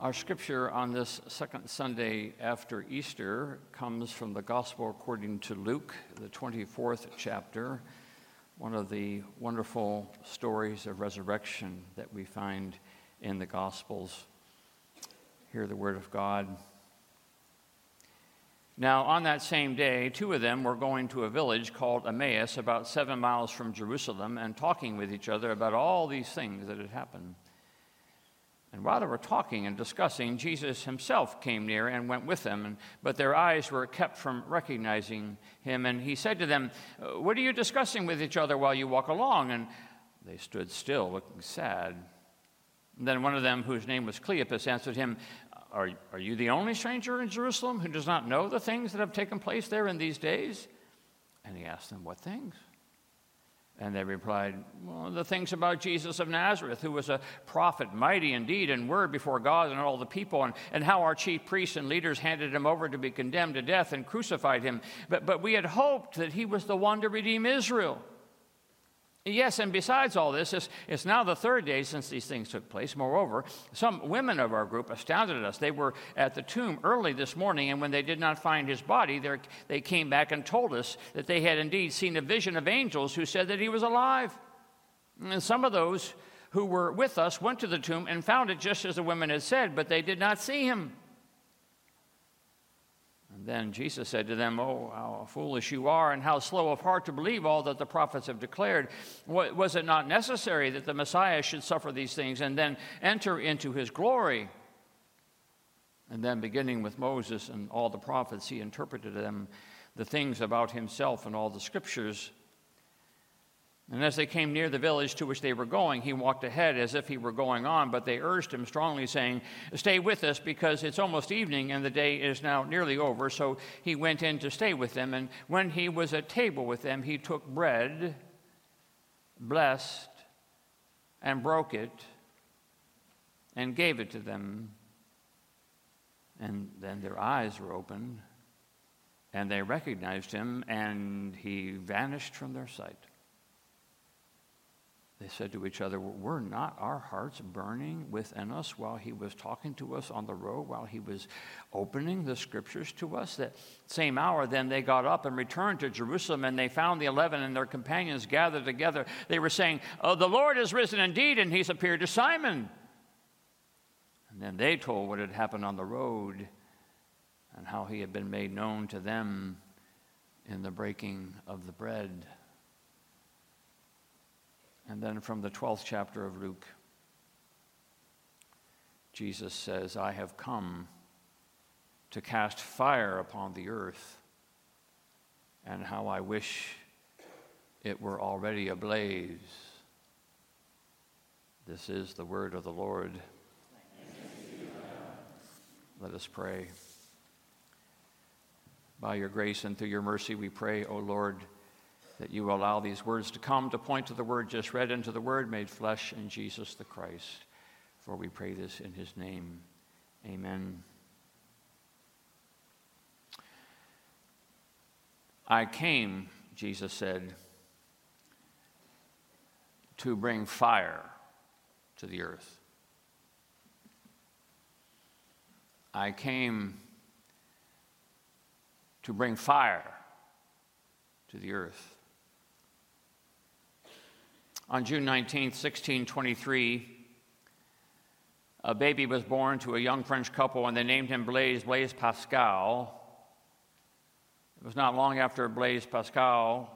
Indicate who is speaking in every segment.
Speaker 1: Our scripture on this second Sunday after Easter comes from the Gospel according to Luke, the 24th chapter, one of the wonderful stories of resurrection that we find in the Gospels. Hear the word of God. Now, on that same day, two of them were going to a village called Emmaus, about seven miles from Jerusalem, and talking with each other about all these things that had happened. And while they were talking and discussing, Jesus himself came near and went with them, but their eyes were kept from recognizing him. And he said to them, uh, What are you discussing with each other while you walk along? And they stood still, looking sad. And then one of them, whose name was Cleopas, answered him, are, are you the only stranger in Jerusalem who does not know the things that have taken place there in these days? And he asked them, What things? And they replied, Well, the things about Jesus of Nazareth, who was a prophet, mighty indeed in word before God and all the people, and, and how our chief priests and leaders handed him over to be condemned to death and crucified him. But, but we had hoped that he was the one to redeem Israel. Yes, and besides all this, it's, it's, now the third day since these things took place. Moreover, some women of our group astounded us. They were at the tomb early this morning, and when they did not find his body, they came back and told us that they had indeed seen a vision of angels who said that he was alive. And some of those who were with us went to the tomb and found it just as the women had said, but they did not see him. Then Jesus said to them, Oh, how foolish you are, and how slow of heart to believe all that the prophets have declared. Was it not necessary that the Messiah should suffer these things and then enter into his glory? And then, beginning with Moses and all the prophets, he interpreted them the things about himself and all the scriptures. And as they came near the village to which they were going, he walked ahead as if he were going on, but they urged him strongly, saying, Stay with us, because it's almost evening and the day is now nearly over. So he went in to stay with them. And when he was at table with them, he took bread, blessed, and broke it, and gave it to them. And then their eyes were opened, and they recognized him, and he vanished from their sight. They said to each other, Were not our hearts burning within us while he was talking to us on the road, while he was opening the scriptures to us? That same hour, then they got up and returned to Jerusalem, and they found the eleven and their companions gathered together. They were saying, Oh, the Lord has risen indeed, and he's appeared to Simon. And then they told what had happened on the road and how he had been made known to them in the breaking of the bread. And then from the 12th chapter of Luke, Jesus says, I have come to cast fire upon the earth, and how I wish it were already ablaze. This is the word of the Lord. Let us pray. By your grace and through your mercy, we pray, O Lord that you allow these words to come to point to the word just read into the word made flesh in Jesus the Christ. For we pray this in his name. Amen. I came, Jesus said, to bring fire to the earth. I came to bring fire to the earth. On June 19, 1623, a baby was born to a young French couple and they named him Blaise, Blaise Pascal. It was not long after Blaise Pascal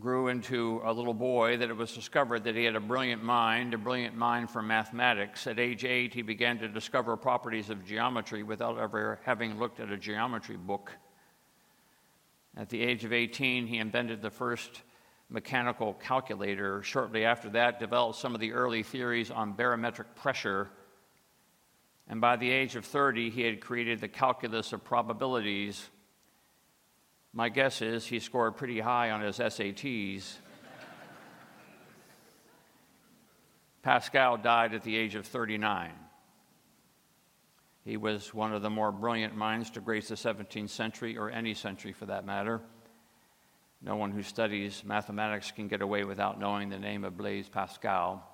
Speaker 1: grew into a little boy that it was discovered that he had a brilliant mind, a brilliant mind for mathematics. At age eight, he began to discover properties of geometry without ever having looked at a geometry book. At the age of 18, he invented the first mechanical calculator. Shortly after that, developed some of the early theories on barometric pressure. And by the age of 30, he had created the calculus of probabilities. My guess is he scored pretty high on his SATs. Pascal died at the age of 39. He was one of the more brilliant minds to grace the 17th century, or any century for that matter. No one who studies mathematics can get away without knowing the name of Blaise Pascal.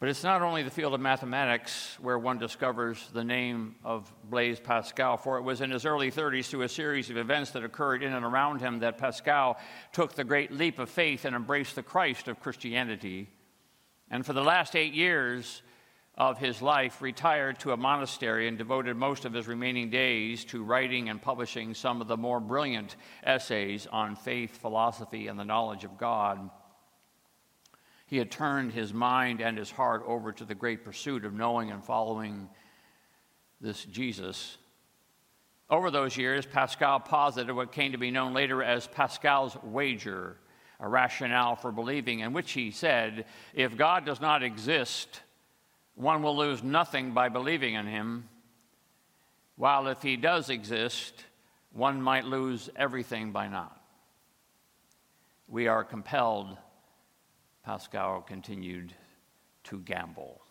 Speaker 1: But it's not only the field of mathematics where one discovers the name of Blaise Pascal, for it was in his early 30s through a series of events that occurred in and around him that Pascal took the great leap of faith and embraced the Christ of Christianity. And for the last eight years of his life, retired to a monastery and devoted most of his remaining days to writing and publishing some of the more brilliant essays on faith, philosophy, and the knowledge of God. He had turned his mind and his heart over to the great pursuit of knowing and following this Jesus. Over those years, Pascal posited what came to be known later as Pascal's wager, a rationale for believing, in which he said, If God does not exist, one will lose nothing by believing in him, while if he does exist, one might lose everything by not. We are compelled Pascal continued to gamble.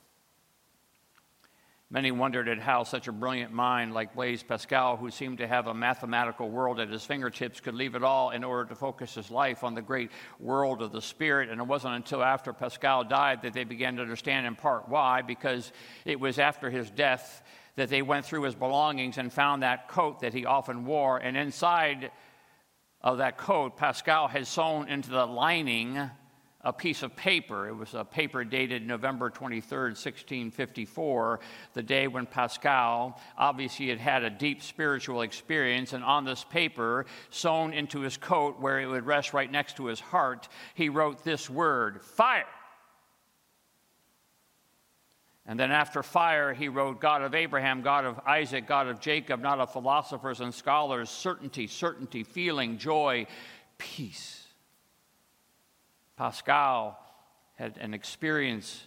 Speaker 1: Many wondered at how such a brilliant mind like Blaise Pascal, who seemed to have a mathematical world at his fingertips, could leave it all in order to focus his life on the great world of the Spirit. And it wasn't until after Pascal died that they began to understand in part why, because it was after his death that they went through his belongings and found that coat that he often wore. And inside of that coat, Pascal had sewn into the lining a piece of paper. It was a paper dated November 23, 1654, the day when Pascal obviously had had a deep spiritual experience. And on this paper, sewn into his coat where it would rest right next to his heart, he wrote this word fire. And then after fire, he wrote, God of Abraham, God of Isaac, God of Jacob, not of philosophers and scholars, certainty, certainty, feeling, joy, peace. Pascal had an experience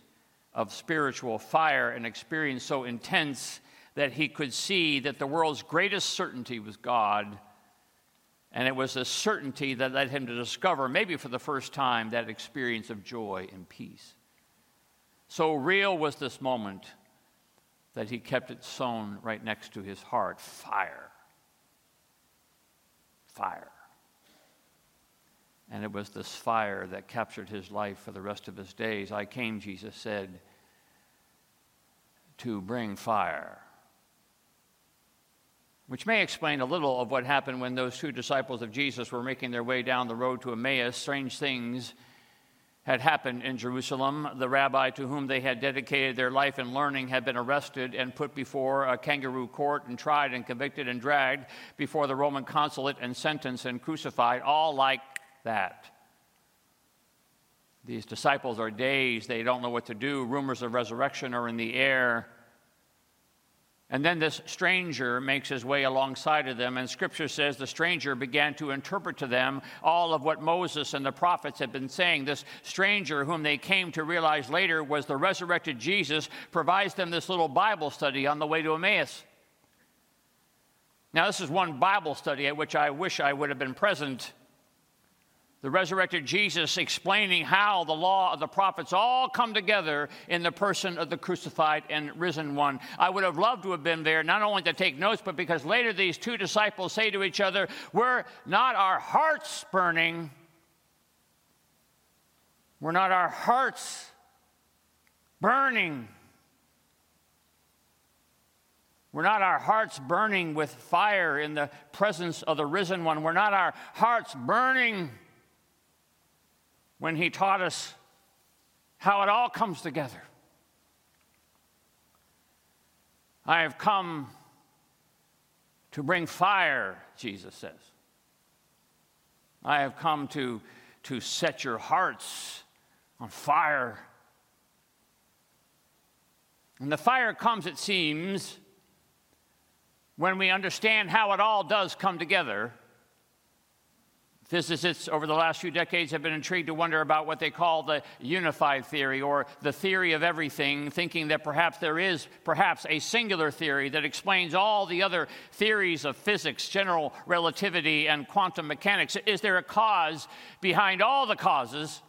Speaker 1: of spiritual fire, an experience so intense that he could see that the world's greatest certainty was God. And it was a certainty that led him to discover, maybe for the first time, that experience of joy and peace. So real was this moment that he kept it sewn right next to his heart fire. Fire. And it was this fire that captured his life for the rest of his days. I came, Jesus said, to bring fire. Which may explain a little of what happened when those two disciples of Jesus were making their way down the road to Emmaus. Strange things had happened in Jerusalem. The rabbi to whom they had dedicated their life and learning had been arrested and put before a kangaroo court and tried and convicted and dragged before the Roman consulate and sentenced and crucified, all like that. These disciples are dazed. They don't know what to do. Rumors of resurrection are in the air. And then this stranger makes his way alongside of them, and scripture says the stranger began to interpret to them all of what Moses and the prophets had been saying. This stranger, whom they came to realize later was the resurrected Jesus, provides them this little Bible study on the way to Emmaus. Now, this is one Bible study at which I wish I would have been present the resurrected Jesus explaining how the law of the prophets all come together in the person of the crucified and risen one. I would have loved to have been there, not only to take notes, but because later these two disciples say to each other, We're not our hearts burning. We're not our hearts burning. We're not our hearts burning with fire in the presence of the risen one. We're not our hearts burning when he taught us how it all comes together. I have come to bring fire, Jesus says. I have come to, to set your hearts on fire. And the fire comes, it seems, when we understand how it all does come together Physicists over the last few decades have been intrigued to wonder about what they call the unified theory or the theory of everything, thinking that perhaps there is perhaps a singular theory that explains all the other theories of physics, general relativity, and quantum mechanics. Is there a cause behind all the causes?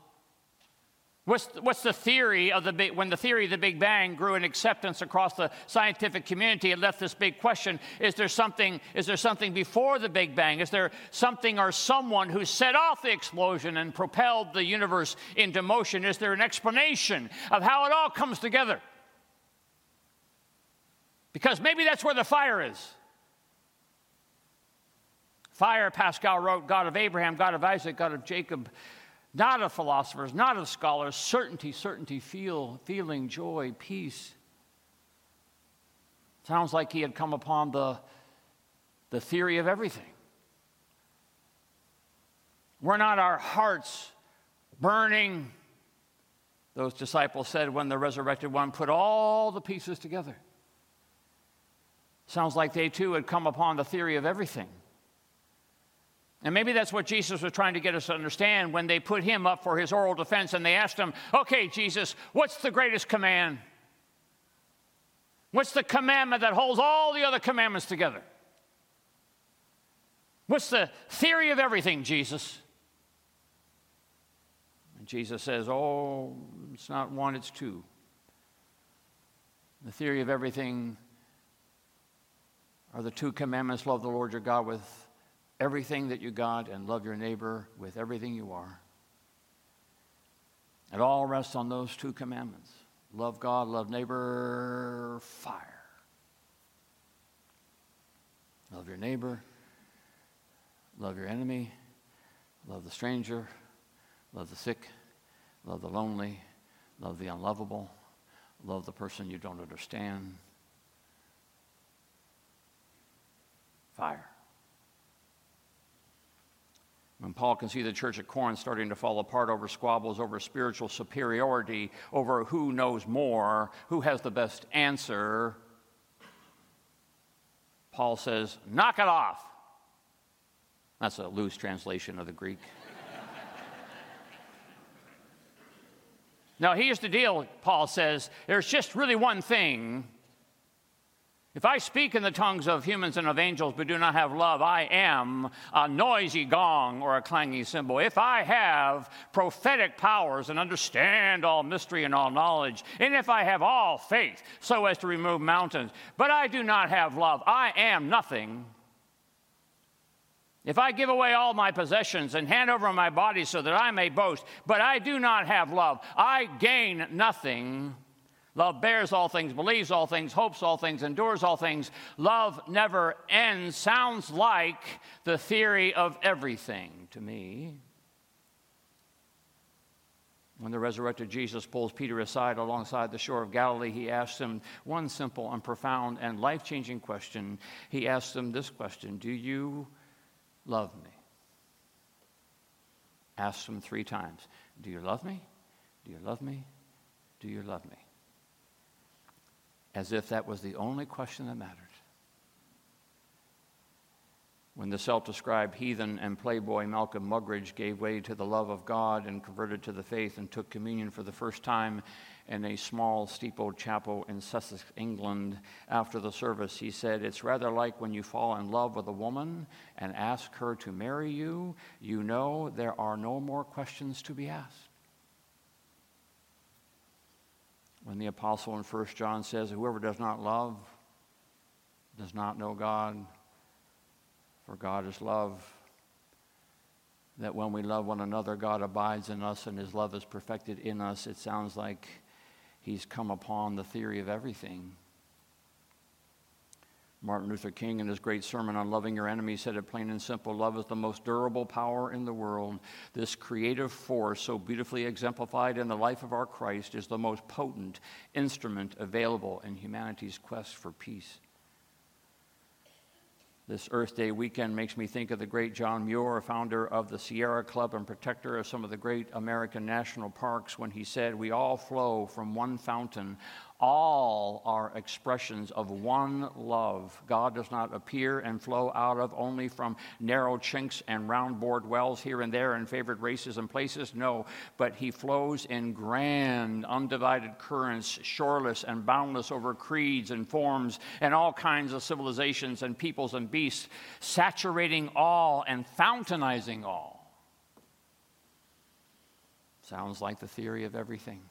Speaker 1: What's, what's the theory of the big, when the theory of the Big Bang grew in acceptance across the scientific community, it left this big question is there, something, is there something before the Big Bang? Is there something or someone who set off the explosion and propelled the universe into motion? Is there an explanation of how it all comes together? Because maybe that's where the fire is. Fire, Pascal wrote, God of Abraham, God of Isaac, God of Jacob, not of philosophers, not of scholars, certainty, certainty, feel, feeling, joy, peace. Sounds like he had come upon the, the theory of everything. Were not our hearts burning? Those disciples said when the resurrected one put all the pieces together. Sounds like they too had come upon the theory of everything. And maybe that's what Jesus was trying to get us to understand when they put him up for his oral defense and they asked him, Okay, Jesus, what's the greatest command? What's the commandment that holds all the other commandments together? What's the theory of everything, Jesus? And Jesus says, Oh, it's not one, it's two. The theory of everything are the two commandments love the Lord your God with everything that you got and love your neighbor with everything you are. It all rests on those two commandments love God, love neighbor, fire. Love your neighbor, love your enemy, love the stranger, love the sick, love the lonely, love the unlovable, love the person you don't understand. Fire. When Paul can see the church at Corinth starting to fall apart over squabbles over spiritual superiority, over who knows more, who has the best answer, Paul says, Knock it off. That's a loose translation of the Greek. now, here's the deal, Paul says there's just really one thing if I speak in the tongues of humans and of angels but do not have love, I am a noisy gong or a clanging cymbal. If I have prophetic powers and understand all mystery and all knowledge, and if I have all faith so as to remove mountains, but I do not have love, I am nothing. If I give away all my possessions and hand over my body so that I may boast, but I do not have love, I gain nothing. Love bears all things, believes all things, hopes all things, endures all things. Love never ends. Sounds like the theory of everything to me. When the resurrected Jesus pulls Peter aside alongside the shore of Galilee, he asks him one simple and profound and life changing question. He asks him this question Do you love me? Asks him three times Do you love me? Do you love me? Do you love me? As if that was the only question that mattered. When the self described heathen and playboy Malcolm Muggeridge gave way to the love of God and converted to the faith and took communion for the first time in a small steepled chapel in Sussex, England, after the service, he said, It's rather like when you fall in love with a woman and ask her to marry you, you know there are no more questions to be asked. When the apostle in 1 John says, Whoever does not love does not know God, for God is love. That when we love one another, God abides in us and his love is perfected in us. It sounds like he's come upon the theory of everything. Martin Luther King, in his great sermon on loving your enemies, said it plain and simple love is the most durable power in the world. This creative force, so beautifully exemplified in the life of our Christ, is the most potent instrument available in humanity's quest for peace. This Earth Day weekend makes me think of the great John Muir, founder of the Sierra Club and protector of some of the great American national parks, when he said, We all flow from one fountain, all are expressions of one love. God does not appear and flow out of only from narrow chinks and round bored wells here and there in favored races and places. No, but He flows in grand, undivided currents, shoreless and boundless over creeds and forms and all kinds of civilizations and peoples and beasts, saturating all and fountainizing all. Sounds like the theory of everything.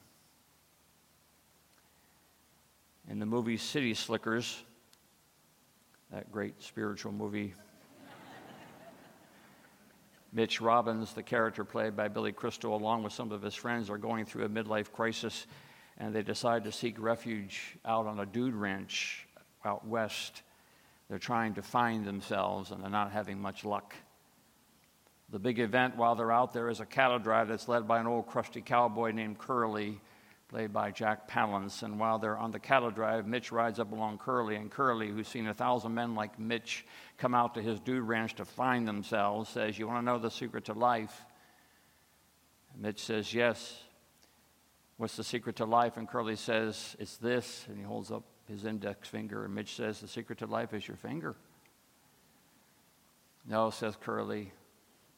Speaker 1: In the movie City Slickers, that great spiritual movie, Mitch Robbins, the character played by Billy Crystal, along with some of his friends, are going through a midlife crisis and they decide to seek refuge out on a dude ranch out west. They're trying to find themselves and they're not having much luck. The big event while they're out there is a cattle drive that's led by an old crusty cowboy named Curly, played by Jack Palance. And while they're on the cattle drive, Mitch rides up along Curly, and Curly, who's seen a thousand men like Mitch come out to his dude ranch to find themselves, says, You want to know the secret to life? And Mitch says, Yes. What's the secret to life? And Curly says, It's this. And he holds up his index finger, and Mitch says, The secret to life is your finger. No, says Curly,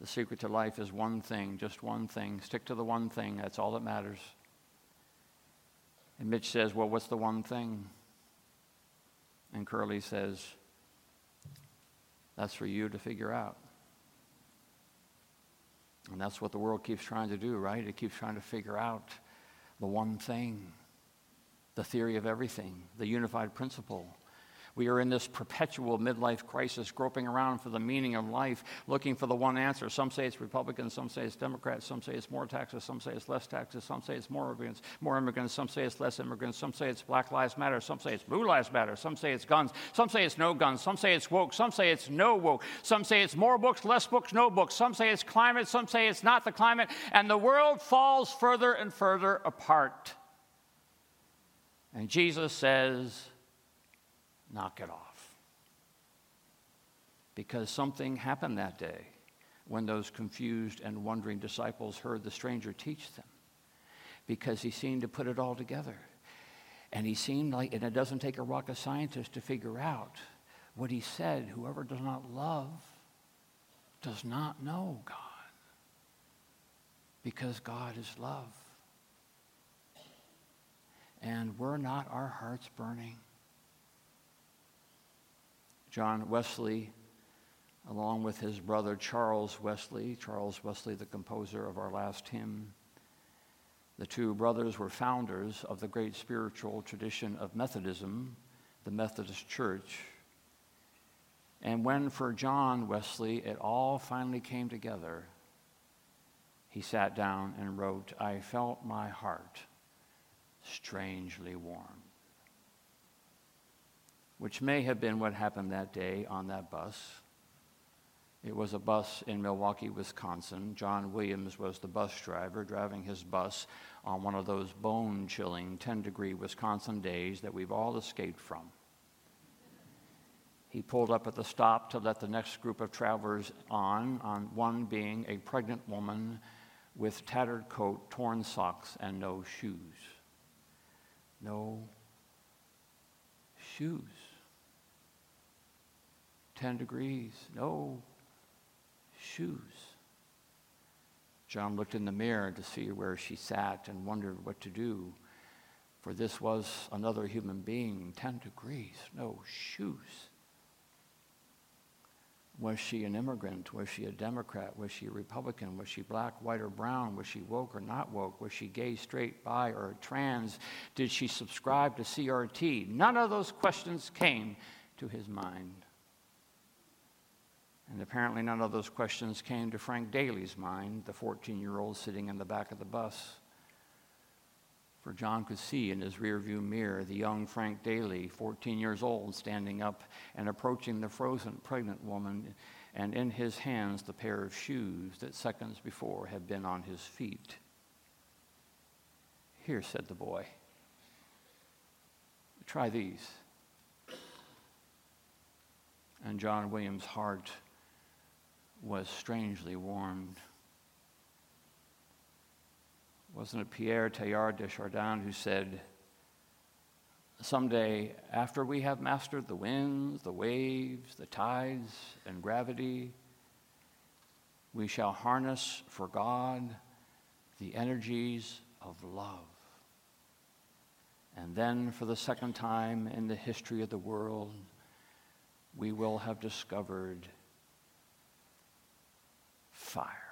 Speaker 1: the secret to life is one thing, just one thing. Stick to the one thing, that's all that matters. And Mitch says, Well, what's the one thing? And Curly says, That's for you to figure out. And that's what the world keeps trying to do, right? It keeps trying to figure out the one thing, the theory of everything, the unified principle. We are in this perpetual midlife crisis, groping around for the meaning of life, looking for the one answer. Some say it's Republicans, some say it's Democrats, some say it's more taxes, some say it's less taxes, some say it's more immigrants, more immigrants, some say it's less immigrants, some say it's Black Lives Matter, some say it's Blue Lives Matter, some say it's guns, some say it's no guns, some say it's woke, some say it's no woke, some say it's more books, less books, no books, some say it's climate, some say it's not the climate, and the world falls further and further apart. And Jesus says, knock it off. Because something happened that day when those confused and wondering disciples heard the stranger teach them. Because he seemed to put it all together. And he seemed like, and it doesn't take a rocket scientist to figure out what he said whoever does not love does not know God. Because God is love. And were not our hearts burning? John Wesley, along with his brother Charles Wesley, Charles Wesley, the composer of our last hymn. The two brothers were founders of the great spiritual tradition of Methodism, the Methodist Church. And when for John Wesley it all finally came together, he sat down and wrote, I felt my heart strangely warm which may have been what happened that day on that bus. It was a bus in Milwaukee, Wisconsin. John Williams was the bus driver driving his bus on one of those bone chilling 10 degree Wisconsin days that we've all escaped from. He pulled up at the stop to let the next group of travelers on, on one being a pregnant woman with tattered coat, torn socks, and no shoes. No shoes. 10 degrees, no shoes. John looked in the mirror to see where she sat and wondered what to do, for this was another human being, 10 degrees, no shoes. Was she an immigrant? Was she a Democrat? Was she a Republican? Was she black, white, or brown? Was she woke or not woke? Was she gay, straight, bi, or trans? Did she subscribe to CRT? None of those questions came to his mind. Apparently, none of those questions came to Frank Daly's mind, the 14 year old sitting in the back of the bus. For John could see in his rearview mirror the young Frank Daly, 14 years old, standing up and approaching the frozen pregnant woman, and in his hands the pair of shoes that seconds before had been on his feet. Here, said the boy, try these. And John Williams' heart was strangely warmed. Wasn't it Pierre Teilhard de Chardin who said, Someday, after we have mastered the winds, the waves, the tides, and gravity, we shall harness for God the energies of love. And then, for the second time in the history of the world, we will have discovered fire.